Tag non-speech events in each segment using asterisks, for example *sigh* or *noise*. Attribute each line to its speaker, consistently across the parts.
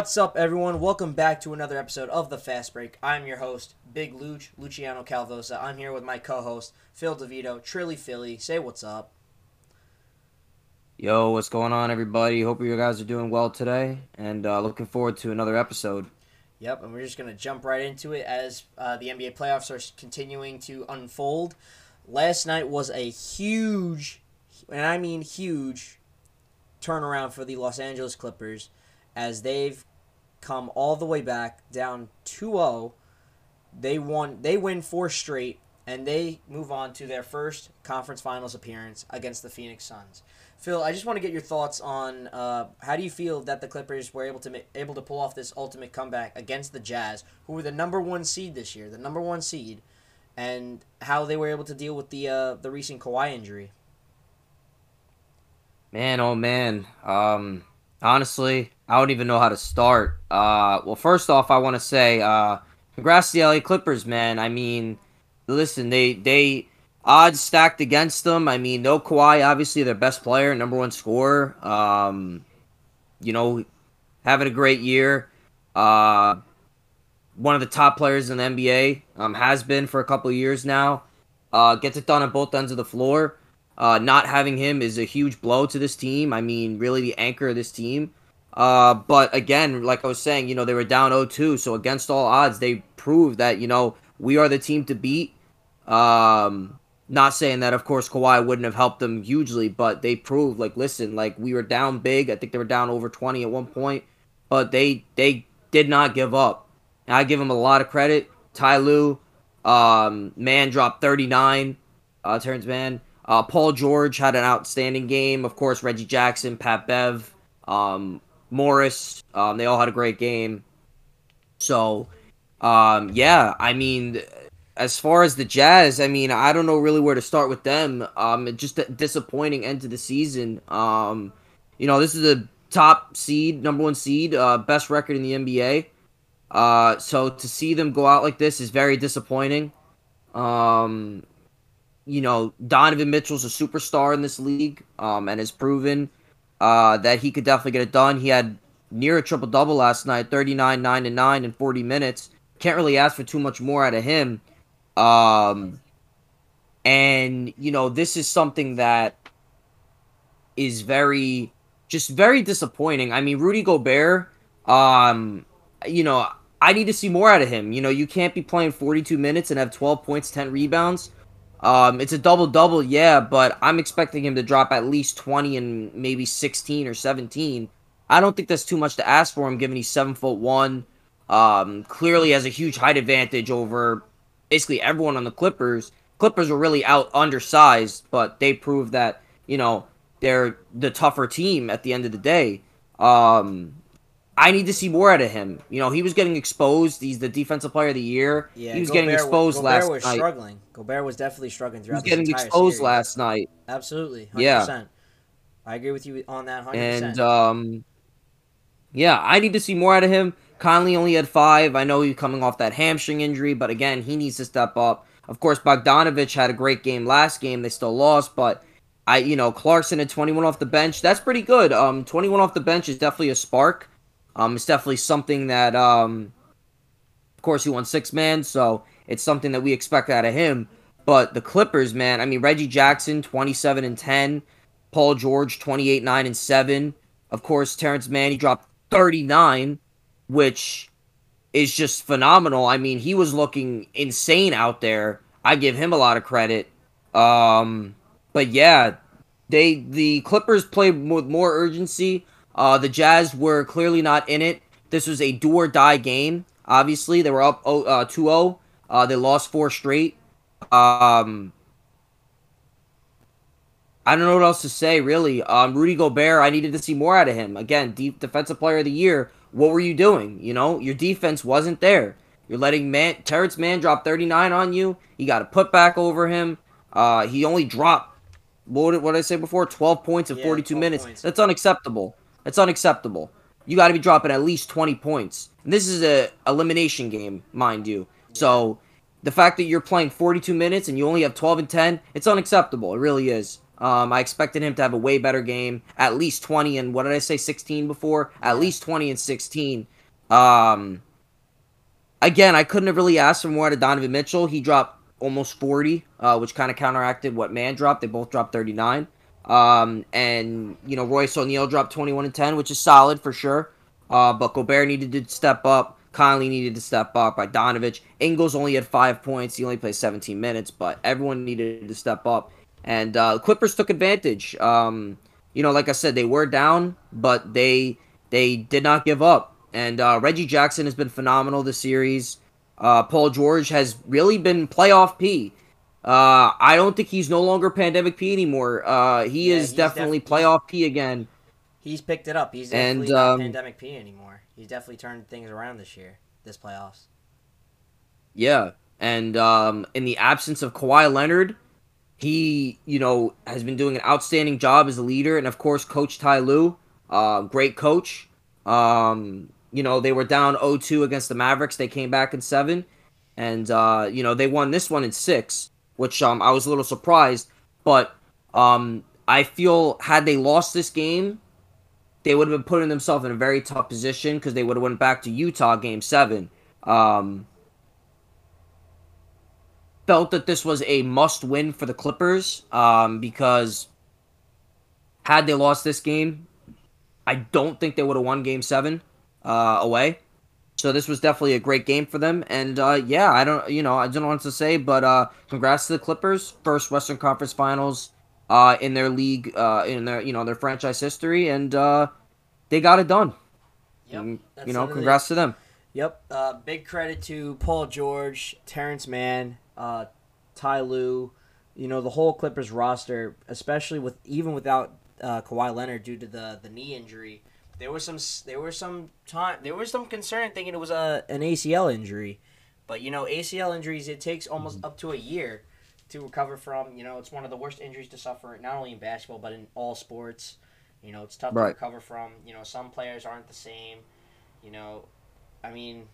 Speaker 1: What's up, everyone? Welcome back to another episode of the Fast Break. I'm your host, Big Luch, Luciano Calvosa. I'm here with my co-host, Phil DeVito, Trilly Philly. Say what's up.
Speaker 2: Yo, what's going on, everybody? Hope you guys are doing well today, and uh, looking forward to another episode.
Speaker 1: Yep, and we're just gonna jump right into it as uh, the NBA playoffs are continuing to unfold. Last night was a huge, and I mean huge, turnaround for the Los Angeles Clippers as they've come all the way back down 2-0. They won they win four straight and they move on to their first conference finals appearance against the Phoenix Suns. Phil, I just want to get your thoughts on uh, how do you feel that the Clippers were able to able to pull off this ultimate comeback against the Jazz, who were the number one seed this year, the number one seed, and how they were able to deal with the uh, the recent Kawhi injury.
Speaker 2: Man, oh man. Um, honestly, I don't even know how to start. Uh, well, first off, I want to say, uh, congrats to the LA Clippers, man. I mean, listen, they they odds stacked against them. I mean, no Kawhi, obviously their best player, number one scorer. Um, you know, having a great year. Uh, one of the top players in the NBA. Um, has been for a couple years now. Uh, gets it done on both ends of the floor. Uh, not having him is a huge blow to this team. I mean, really the anchor of this team. Uh, but again, like I was saying, you know, they were down 0-2, so against all odds, they proved that, you know, we are the team to beat. Um, not saying that, of course, Kawhi wouldn't have helped them hugely, but they proved, like, listen, like, we were down big. I think they were down over 20 at one point, but they they did not give up. And I give them a lot of credit. Ty Lue, um, man dropped 39, uh, Terance Mann. Uh, Paul George had an outstanding game. Of course, Reggie Jackson, Pat Bev, um, Morris, um, they all had a great game. So, um, yeah, I mean, as far as the Jazz, I mean, I don't know really where to start with them. Um, just a disappointing end to the season. Um, you know, this is a top seed, number one seed, uh, best record in the NBA. Uh, so to see them go out like this is very disappointing. Um, you know, Donovan Mitchell's a superstar in this league, um, and has proven uh, that he could definitely get it done. He had near a triple double last night 39, 9, and 9 in 40 minutes. Can't really ask for too much more out of him. Um, and, you know, this is something that is very, just very disappointing. I mean, Rudy Gobert, um, you know, I need to see more out of him. You know, you can't be playing 42 minutes and have 12 points, 10 rebounds. Um, it's a double double, yeah, but I'm expecting him to drop at least 20 and maybe 16 or 17. I don't think that's too much to ask for him, given he's seven foot one. Um, clearly has a huge height advantage over basically everyone on the Clippers. Clippers were really out undersized, but they proved that you know they're the tougher team at the end of the day. Um, I need to see more out of him. You know, he was getting exposed. He's the defensive player of the year.
Speaker 1: Yeah,
Speaker 2: he was
Speaker 1: Gobert,
Speaker 2: getting exposed
Speaker 1: Gobert
Speaker 2: last
Speaker 1: was
Speaker 2: night.
Speaker 1: Gobert was struggling. Gobert was definitely struggling throughout.
Speaker 2: He
Speaker 1: was
Speaker 2: getting exposed
Speaker 1: series.
Speaker 2: last night.
Speaker 1: Absolutely, 100%.
Speaker 2: Yeah.
Speaker 1: I agree with you on that 100%.
Speaker 2: And um, yeah, I need to see more out of him. Conley only had five. I know he's coming off that hamstring injury, but again, he needs to step up. Of course, Bogdanovich had a great game last game. They still lost, but I, you know, Clarkson had 21 off the bench. That's pretty good. Um, 21 off the bench is definitely a spark. Um, it's definitely something that, um, of course, he won six man, so it's something that we expect out of him. But the Clippers, man, I mean, Reggie Jackson, 27 and 10. Paul George, 28, 9, and 7. Of course, Terance Mann, he dropped 39, which is just phenomenal. I mean, he was looking insane out there. I give him a lot of credit. Um, but yeah, they the Clippers played with more urgency. Uh, the Jazz were clearly not in it. This was a do or die game. Obviously, they were up oh, uh, 2-0. Uh, they lost four straight. Um, I don't know what else to say, really. Um, Rudy Gobert, I needed to see more out of him. Again, deep defensive player of the year. What were you doing? You know, your defense wasn't there. You're letting man Terance Mann drop 39 on you. You got to put back over him. Uh, he only dropped what did, what did I say before? 12 points in
Speaker 1: Yeah,
Speaker 2: 42 minutes.
Speaker 1: points.
Speaker 2: That's unacceptable. That's unacceptable. You got to be dropping at least 20 points. And this is a elimination game, mind you. So the fact that you're playing 42 minutes and you only have 12 and 10, it's unacceptable. It really is. Um, I expected him to have a way better game, at least 20 and what did I say, 16 before? At least 20 and 16. Um, again, I couldn't have really asked for more out of Donovan Mitchell. He dropped almost 40, uh, which kind of counteracted what Mann dropped. They both dropped 39. Um, and, you know, Royce O'Neale dropped 21 and 10, which is solid for sure. Uh, but Gobert needed to step up. Conley needed to step up. Bogdanovich. Ingles only had five points. He only played 17 minutes, but everyone needed to step up. And uh, Clippers took advantage. Um, you know, like I said, they were down, but they they did not give up. And uh, Reggie Jackson has been phenomenal this series. Uh, Paul George has really been playoff P. Uh, I don't think he's no longer pandemic P anymore. Uh, he
Speaker 1: Yeah,
Speaker 2: is definitely
Speaker 1: def-
Speaker 2: playoff P again.
Speaker 1: He's picked it up. He's
Speaker 2: And,
Speaker 1: definitely not
Speaker 2: um,
Speaker 1: pandemic P anymore. He's definitely turned things around this year, this playoffs.
Speaker 2: Yeah, and um, in the absence of Kawhi Leonard, he you know has been doing an outstanding job as a leader, and of course, Coach Ty Lue, uh, great coach. Um, you know they were down 0-2 against the Mavericks. They came back in seven, and uh, you know they won this one in six, which um, I was a little surprised. But um, I feel had they lost this game, they would have been putting themselves in a very tough position because they would have went back to Utah game seven. Um, felt that this was a must win for the Clippers um, because had they lost this game, I don't think they would have won game seven uh, away. So this was definitely a great game for them. And uh, yeah, I don't, you know, I don't know what to say, but uh, congrats to the Clippers, first Western Conference Finals uh, in their league, uh, in their, you know, their franchise history, and uh, they got it done.
Speaker 1: Yep.
Speaker 2: Mm,
Speaker 1: that's
Speaker 2: you know, congrats to them.
Speaker 1: Yep. Uh, big credit to Paul George, Terance Mann, uh, Ty Lue, you know, the whole Clippers roster, especially with even without uh, Kawhi Leonard due to the, the knee injury. There was some there was some time there was some concern thinking it was a an ACL injury, but you know ACL injuries it takes almost mm-hmm. up to a year to recover from. You know it's one of the worst injuries to suffer not only in basketball but in all sports. You know it's tough to recover from. You know some players aren't the same. You know I mean,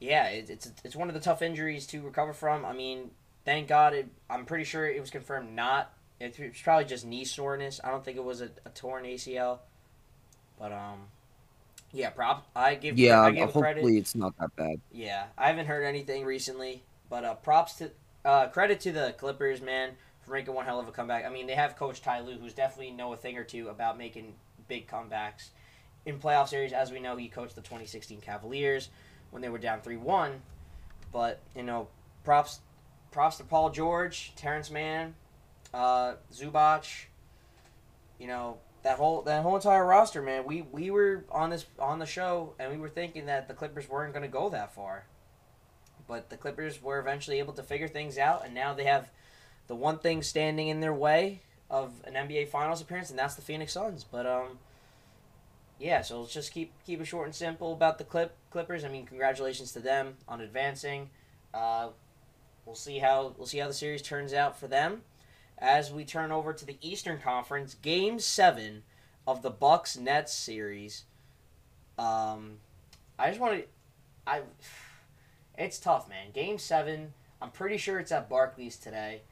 Speaker 1: yeah, it, it's it's one of the tough injuries to recover from. I mean, thank God, it, I'm pretty sure it was confirmed not. It's probably just knee soreness. I don't think it was a, a torn ACL. But um, yeah, prop. I give
Speaker 2: Yeah,
Speaker 1: I give
Speaker 2: hopefully
Speaker 1: credit.
Speaker 2: it's not that bad.
Speaker 1: Yeah, I haven't heard anything recently, but uh, props to uh, credit to the Clippers, man, for making one hell of a comeback. I mean, they have Coach Ty Lue, who's definitely know a thing or two about making big comebacks in playoff series. As we know, he coached the 2016 Cavaliers when they were down three one. But you know, props props to Paul George, Terance Mann, uh, Zubac. You know that whole that whole entire roster, man. We we were on this on the show, and we were thinking that the Clippers weren't going to go that far, but the Clippers were eventually able to figure things out, and now they have the one thing standing in their way of an NBA Finals appearance, and that's the Phoenix Suns. But um, yeah. So let's just keep keep it short and simple about the Clip Clippers. I mean, congratulations to them on advancing. Uh, we'll see how we'll see how the series turns out for them as we turn over to the Eastern Conference, Game Seven of the Bucks Nets series. Um, I just want to, I, it's tough, man. Game Seven. I'm pretty sure it's at Barclays today.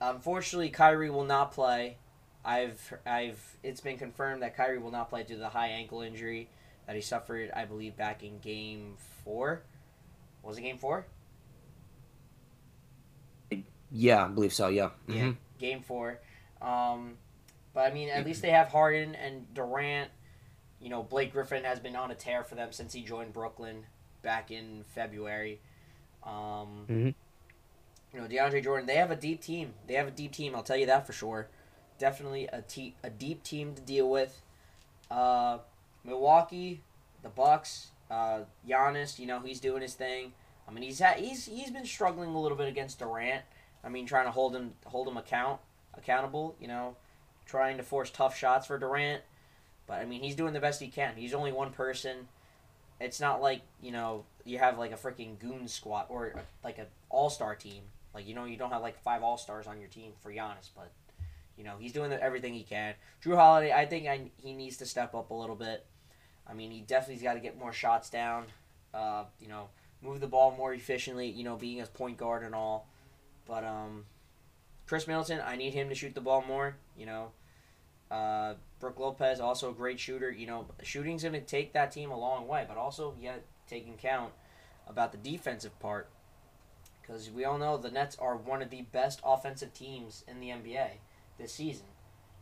Speaker 1: Unfortunately, Kyrie will not play. I've I've it's been confirmed that Kyrie will not play due to the high ankle injury that he suffered, I believe, back in Game Four. Was it Game Four?
Speaker 2: Yeah, I believe so. Yeah.
Speaker 1: Yeah,
Speaker 2: Mhm.
Speaker 1: game four. Um, but I mean, at least they have Harden and Durant. You know, Blake Griffin has been on a tear for them since he joined Brooklyn back in February. Um,
Speaker 2: Mhm.
Speaker 1: You know, DeAndre Jordan. They have a deep team. They have a deep team. I'll tell you that for sure. Definitely a te- a deep team to deal with. Uh, Milwaukee, the Bucks, uh, Giannis. You know, he's doing his thing. I mean, he's had, he's he's been struggling a little bit against Durant. I mean, trying to hold him hold him account accountable. You know, trying to force tough shots for Durant. But I mean, he's doing the best he can. He's only one person. It's not like you know you have like a freaking goon squad or uh, like an all star team. Like you know you don't have like five all stars on your team for Giannis, but you know he's doing everything he can. Jrue Holiday, I think I, he needs to step up a little bit. I mean, he definitely's got to get more shots down. Uh, you know, move the ball more efficiently. You know, being a point guard and all. But um, Khris Middleton, I need him to shoot the ball more. You know, uh, Brook Lopez also a great shooter. You know, shooting's going to take that team a long way, but also yet taking count about the defensive part because we all know the Nets are one of the best offensive teams in the NBA this season.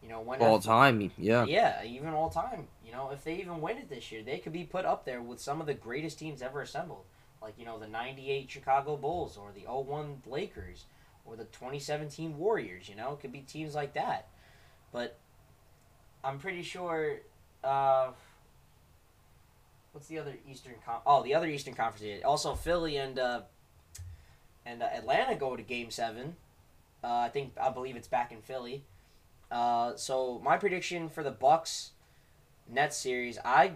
Speaker 1: You know, when
Speaker 2: all time, yeah,
Speaker 1: yeah, even all time. You know, if they even win it this year, they could be put up there with some of the greatest teams ever assembled, like you know the '98 Chicago Bulls or the 01 Lakers or the 2017 Warriors. You know, it could be teams like that. But I'm pretty sure. Uh, what's the other Eastern? Con- oh, the other Eastern Conference. Also, Philly and uh, and uh, Atlanta go to Game Seven. Uh, I think I believe it's back in Philly. Uh, so my prediction for the Bucks Nets series, I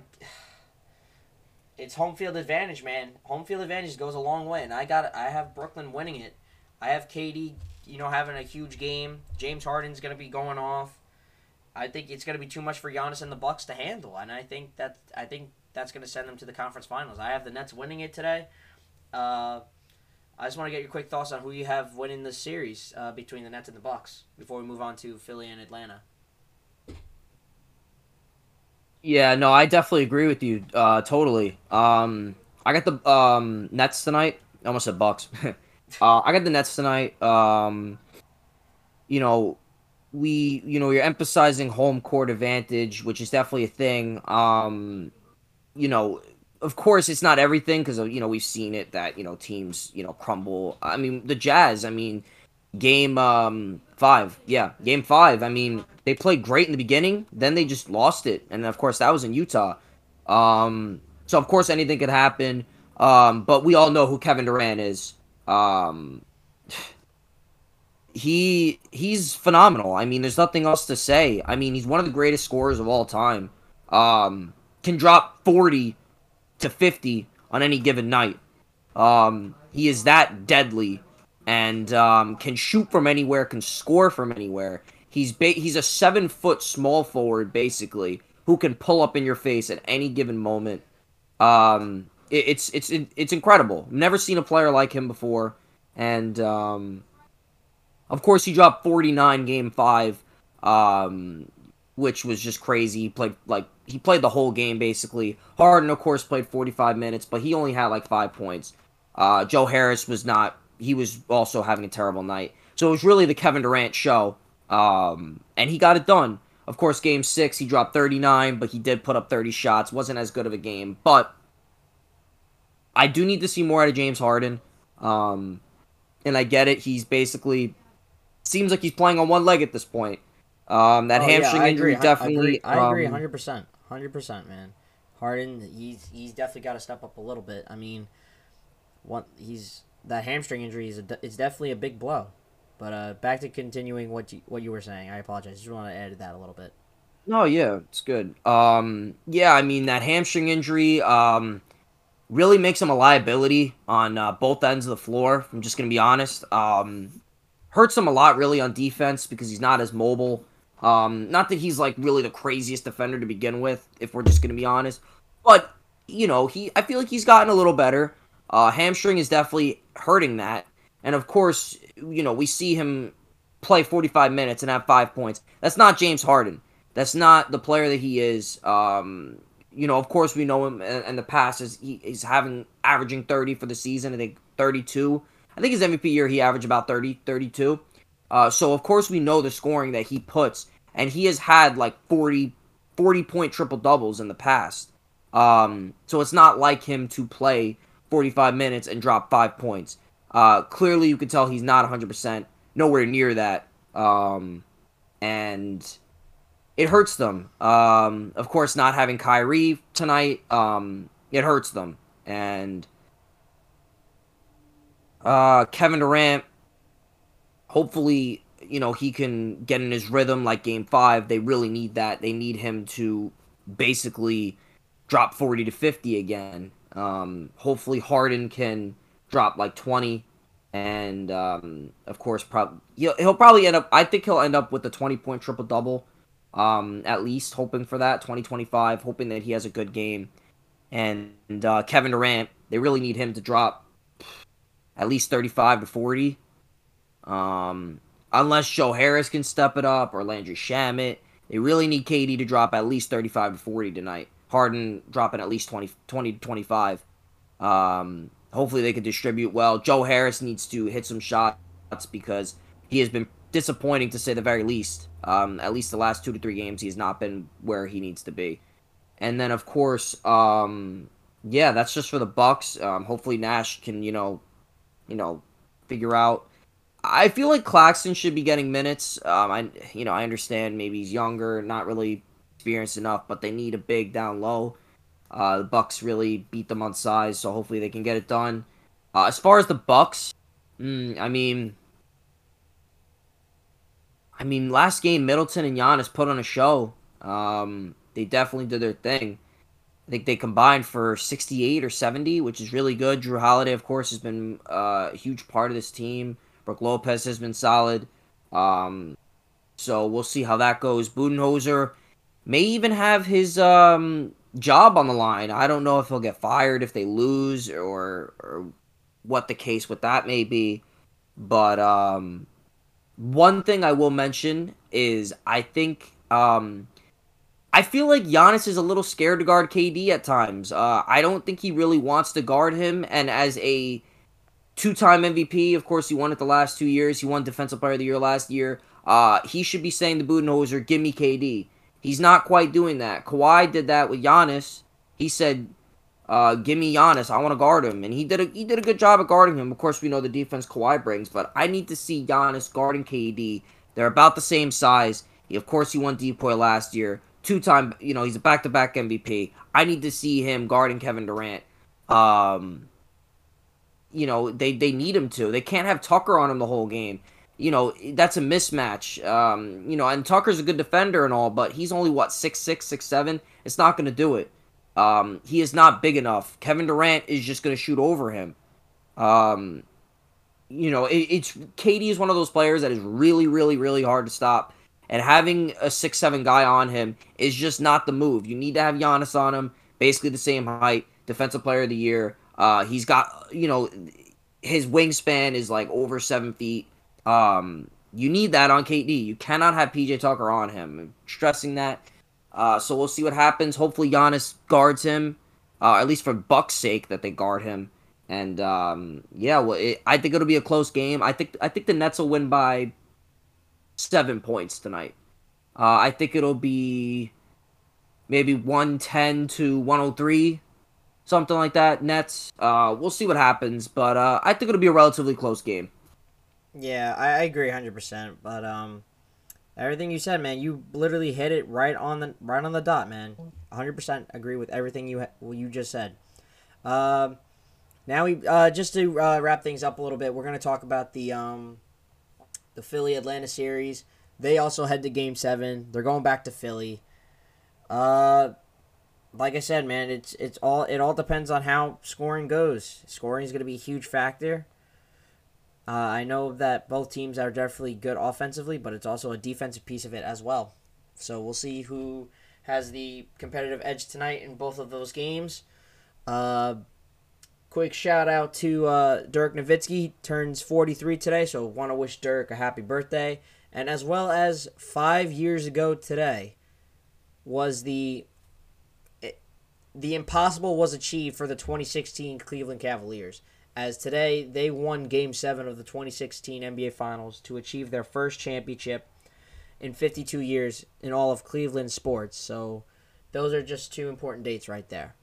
Speaker 1: it's home field advantage, man. Home field advantage goes a long way, and I got I have Brooklyn winning it. I have KD, you know, having a huge game. James Harden's gonna be going off. I think it's gonna be too much for Giannis and the Bucks to handle, and I think that I think that's gonna send them to the conference finals. I have the Nets winning it today. Uh, I just want to get your quick thoughts on who you have winning the series uh, between the Nets and the Bucks before we move on to Philly and Atlanta.
Speaker 2: Yeah, no, I definitely agree with you. Uh, totally. Um, I got the um Nets tonight. I almost said Bucks. *laughs* uh, I got the Nets tonight. Um, you know, we, you know, you're emphasizing home court advantage, which is definitely a thing. Um, you know, of course it's not everything because you know we've seen it that you know teams you know crumble. I mean the Jazz. I mean game um five, yeah, game five. I mean they played great in the beginning, then they just lost it, and of course that was in Utah. Um, so of course anything could happen. Um, but we all know who Kevin Durant is. Um, *sighs* he he's phenomenal. I mean, there's nothing else to say. I mean, he's one of the greatest scorers of all time. Um, can drop 40 to 50 on any given night. Um, he is that deadly and um, can shoot from anywhere, can score from anywhere. He's ba- he's a seven foot small forward basically who can pull up in your face at any given moment. Um, it, it's it's it's incredible. Never seen a player like him before, and um, of course he dropped 49 game five. Um, which was just crazy. He played like he played the whole game basically. Harden, of course, played 45 minutes, but he only had like five points. Uh, Joe Harris was not. He was also having a terrible night. So it was really the Kevin Durant show, um, and he got it done. Of course, game six he dropped 39, but he did put up 30 shots. wasn't as good of a game, but I do need to see more out of James Harden. Um, and I get it. He's basically seems like he's playing on one leg at this point. Um, that oh, hamstring yeah, injury definitely.
Speaker 1: I agree, um, hundred percent, hundred percent, man. Harden, he's he's definitely got to step up a little bit. I mean, what he's that hamstring injury is a, it's definitely a big blow. But uh, back to continuing what you what you were saying. I apologize. I Just want to add that a little bit.
Speaker 2: No, yeah, it's good. Um, yeah, I mean that hamstring injury um, really makes him a liability on uh, both ends of the floor. I'm just gonna be honest. Um, hurts him a lot really on defense because he's not as mobile. Um, not that he's like really the craziest defender to begin with, if we're just gonna be honest. But you know, he I feel like he's gotten a little better. Uh, hamstring is definitely hurting that, and of course, you know we see him play 45 minutes and have five points. That's not James Harden. That's not the player that he is. Um, you know, of course, we know him in, the past is he, he's having averaging 30 for the season. I think 32. I think his MVP year he averaged about 30, 32. Uh, so of course we know the scoring that he puts, and he has had like 40, 40 point triple doubles in the past. Um, so it's not like him to play 45 minutes and drop five points. Uh, clearly you can tell he's not 100%, nowhere near that. Um, and it hurts them. Um, of course, not having Kyrie tonight, um, it hurts them. And uh, Kevin Durant hopefully, you know, he can get in his rhythm like game five. They really need that. They need him to basically drop 40 to 50 again. Um, hopefully, Harden can drop like 20. And um, of course, probably he'll, he'll probably end up. I think he'll end up with a 20 point triple double, um, at least hoping for that 2025, hoping that he has a good game. And, and uh, Kevin Durant, they really need him to drop at least 35 to 40 um, unless Joe Harris can step it up or Landry Shamet. They really need KD to drop at least 35 to 40 tonight. Harden dropping at least 20, 20 to 25. Um, hopefully they can distribute well. Joe Harris needs to hit some shots because he has been disappointing to say the very least. Um, at least the last two to three games, he has not been where he needs to be. And then of course, um, yeah, that's just for the Bucks. Um, hopefully Nash can you know, you know, figure out. I feel like Claxton should be getting minutes. Um, I you know I understand maybe he's younger, not really experienced enough, but they need a big down low. Uh, the Bucks really beat them on size, so hopefully they can get it done. Uh, as far as the Bucks, mm, I mean, I mean, last game Middleton and Giannis put on a show. Um, they definitely did their thing. I think they combined for 68 or 70, which is really good. Jrue Holiday, of course, has been uh, a huge part of this team. Brook Lopez has been solid. Um, so we'll see how that goes. Budenholzer may even have his um, job on the line. I don't know if he'll get fired if they lose or, or what the case with that may be. But um, one thing I will mention is I think um, I feel like Giannis is a little scared to guard KD at times. Uh, I don't think he really wants to guard him. And as a two-time MVP, of course, he won it the last two years. He won Defensive Player of the Year last year. Uh, he should be saying to Budenholzer, "Give me KD." He's not quite doing that. Kawhi did that with Giannis. He said, uh, "Give me Giannis. I want to guard him," and he did a he did a good job at guarding him. Of course, we know the defense Kawhi brings, but I need to see Giannis guarding KD. They're about the same size. He, of course, he won DPOY last year two time, you know, he's a back to back MVP. I need to see him guarding Kevin Durant. Um, you know, they, they need him to. They can't have Tucker on him the whole game. You know, that's a mismatch. Um, you know, and Tucker's a good defender and all, but he's only what, six six, six seven? It's not gonna do it. Um, he is not big enough. Kevin Durant is just gonna shoot over him. Um, you know, it, it's KD is one of those players that is really, really, really hard to stop and having a six seven guy on him is just not the move. You need to have Giannis on him, basically the same height, defensive player of the year. Uh, he's got you know his wingspan is like over seven feet. Um, you need that on KD. You cannot have PJ Tucker on him. I'm stressing that. Uh, so we'll see what happens. Hopefully Giannis guards him, uh, at least for Buck's sake that they guard him. And um, yeah, well, it, I think it'll be a close game. I think I think the Nets will win by seven points tonight. Uh, I think it'll be maybe 110 to 103, something like that. Nets. Uh, we'll see what happens, but uh, I think it'll be a relatively close game.
Speaker 1: Yeah, I, I agree 100%. But um, everything you said, man, you literally hit it right on the right on the dot, man. 100% agree with everything you you just said. Uh, now we uh, just to uh, wrap things up a little bit, we're gonna talk about the um the Philly Atlanta series. They also head to Game Seven. They're going back to Philly. Uh, like I said, man, it's it's all it all depends on how scoring goes. Scoring is going to be a huge factor. Uh, I know that both teams are definitely good offensively, but it's also a defensive piece of it as well. So we'll see who has the competitive edge tonight in both of those games. Uh, Quick shout out to uh, Dirk Nowitzki. Turns 43 today, so want to wish Dirk a happy birthday. And as well as five years ago today was the the impossible was achieved for the 2016 Cleveland Cavaliers. As today they won Game Seven of the 2016 NBA Finals to achieve their first championship in 52 years in all of Cleveland sports. So those are just two important dates right there.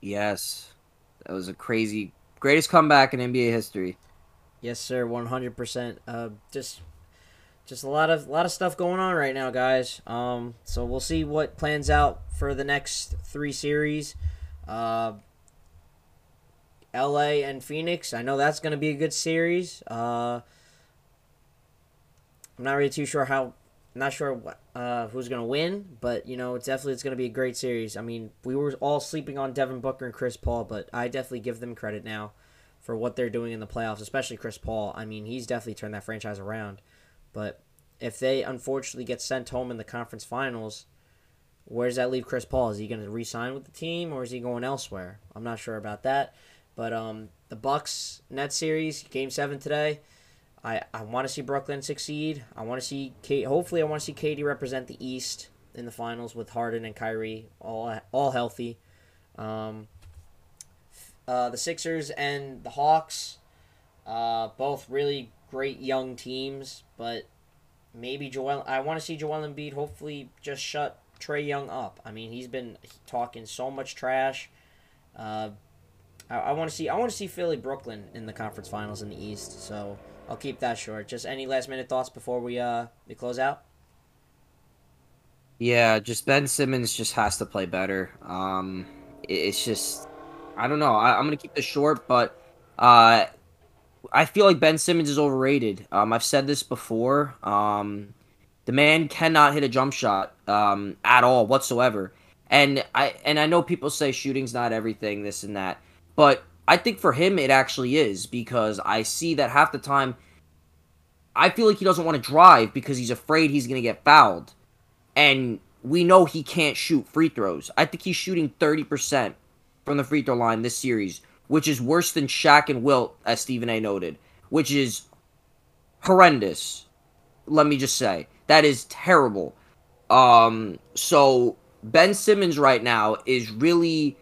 Speaker 2: Yes, that was a crazy, greatest comeback in NBA history.
Speaker 1: Yes, sir, one hundred percent. Uh, just, just a lot of, lot of stuff going on right now, guys. Um, so we'll see what plans out for the next three series. Uh, L.A. and Phoenix. I know that's going to be a good series. Uh, I'm not really too sure how not sure what, uh, who's going to win, but you know, definitely it's going to be a great series. I mean, we were all sleeping on Devin Booker and Chris Paul, but I definitely give them credit now for what they're doing in the playoffs, especially Chris Paul. I mean, he's definitely turned that franchise around. But if they unfortunately get sent home in the conference finals, where does that leave Chris Paul? Is he going to re-sign with the team or is he going elsewhere? I'm not sure about that. But um, the Bucks net series, Game Seven today. I, I want to see Brooklyn succeed. I want to see Kate. Hopefully, I want to see KD represent the East in the finals with Harden and Kyrie all all healthy. Um, uh, the Sixers and the Hawks, uh, both really great young teams, but maybe Joel. I want to see Joel Embiid hopefully just shut Trae Young up. I mean, he's been talking so much trash. Uh, I, I want to see I want to see Philly Brooklyn in the conference finals in the East. So I'll keep that short. Just any last minute thoughts before we uh we close out.
Speaker 2: Yeah, just Ben Simmons just has to play better. Um, it, it's just I don't know. I, I'm gonna keep this short, but uh, I feel like Ben Simmons is overrated. Um, I've said this before. Um, the man cannot hit a jump shot um, at all whatsoever. And I and I know people say shooting's not everything, this and that, but I think for him it actually is because I see that half the time. I feel like he doesn't want to drive because he's afraid he's gonna get fouled, and we know he can't shoot free throws. I think he's shooting thirty percent from the free throw line this series, which is worse than Shaq and Wilt, as Stephen A. noted, which is horrendous. Let me just say that is terrible. Um, so Ben Simmons right now is really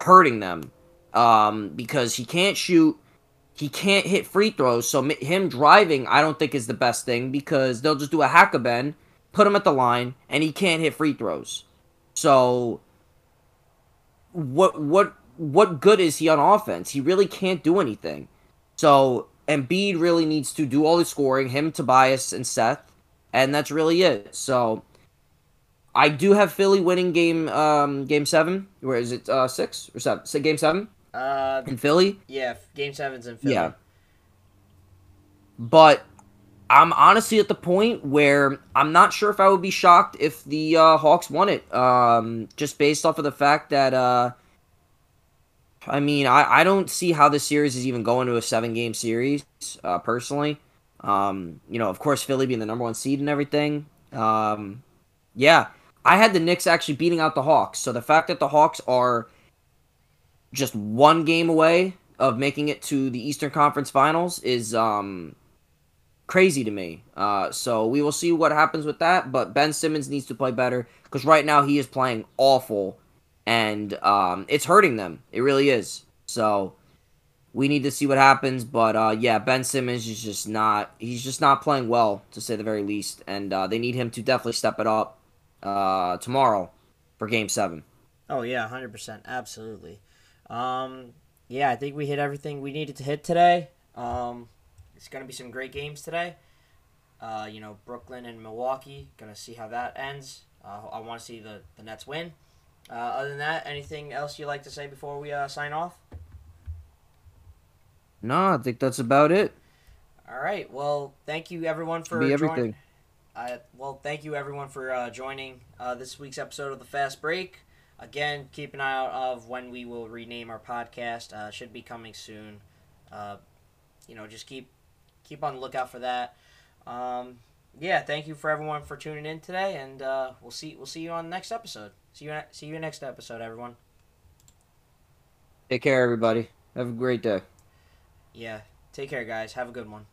Speaker 2: hurting them um, because he can't shoot, he can't hit free throws. So him driving, I don't think is the best thing because they'll just do a hack a Ben, put him at the line, and he can't hit free throws. So what what what good is he on offense? He really can't do anything. So Embiid really needs to do all the scoring, him, Tobias, and Seth, and that's really it. So I do have Philly winning game um game seven. Where is it? Uh, six or seven? Say game seven.
Speaker 1: Uh,
Speaker 2: in Philly.
Speaker 1: Yeah, game seven's in Philly. Yeah.
Speaker 2: But I'm honestly at the point where I'm not sure if I would be shocked if the uh, Hawks won it. Um, just based off of the fact that uh, I mean, I, I don't see how this series is even going to a seven game series, uh, personally. Um, you know, of course, Philly being the number one seed and everything. Um, yeah, I had the Knicks actually beating out the Hawks. So the fact that the Hawks are just one game away of making it to the Eastern Conference Finals is um, crazy to me. Uh, so we will see what happens with that. But Ben Simmons needs to play better because right now he is playing awful and um, it's hurting them. It really is. So we need to see what happens. But uh, yeah, Ben Simmons is just not. He's just not playing well, to say the very least. And uh, they need him to definitely step it up uh, tomorrow for Game Seven.
Speaker 1: Oh yeah, hundred percent, absolutely. Um, yeah, I think we hit everything we needed to hit today. Um, it's gonna be some great games today. Uh, you know, Brooklyn and Milwaukee. Gonna see how that ends. Uh, I want to see the the Nets win. Uh, other than that, anything else you'd like to say before we uh, sign off?
Speaker 2: No, I think that's about it.
Speaker 1: All right. Well, thank you everyone for
Speaker 2: be everything.
Speaker 1: Uh, well, thank you everyone for uh, joining uh, this week's episode of the Fast Break. Again, keep an eye out of when we will rename our podcast. Uh, should be coming soon. Uh, you know, just keep keep on the lookout for that. Um, yeah, thank you for everyone for tuning in today, and uh, we'll see we'll see you on the next episode. See you see you next episode, everyone.
Speaker 2: Take care, everybody. Have a great day.
Speaker 1: Yeah, take care, guys. Have a good one.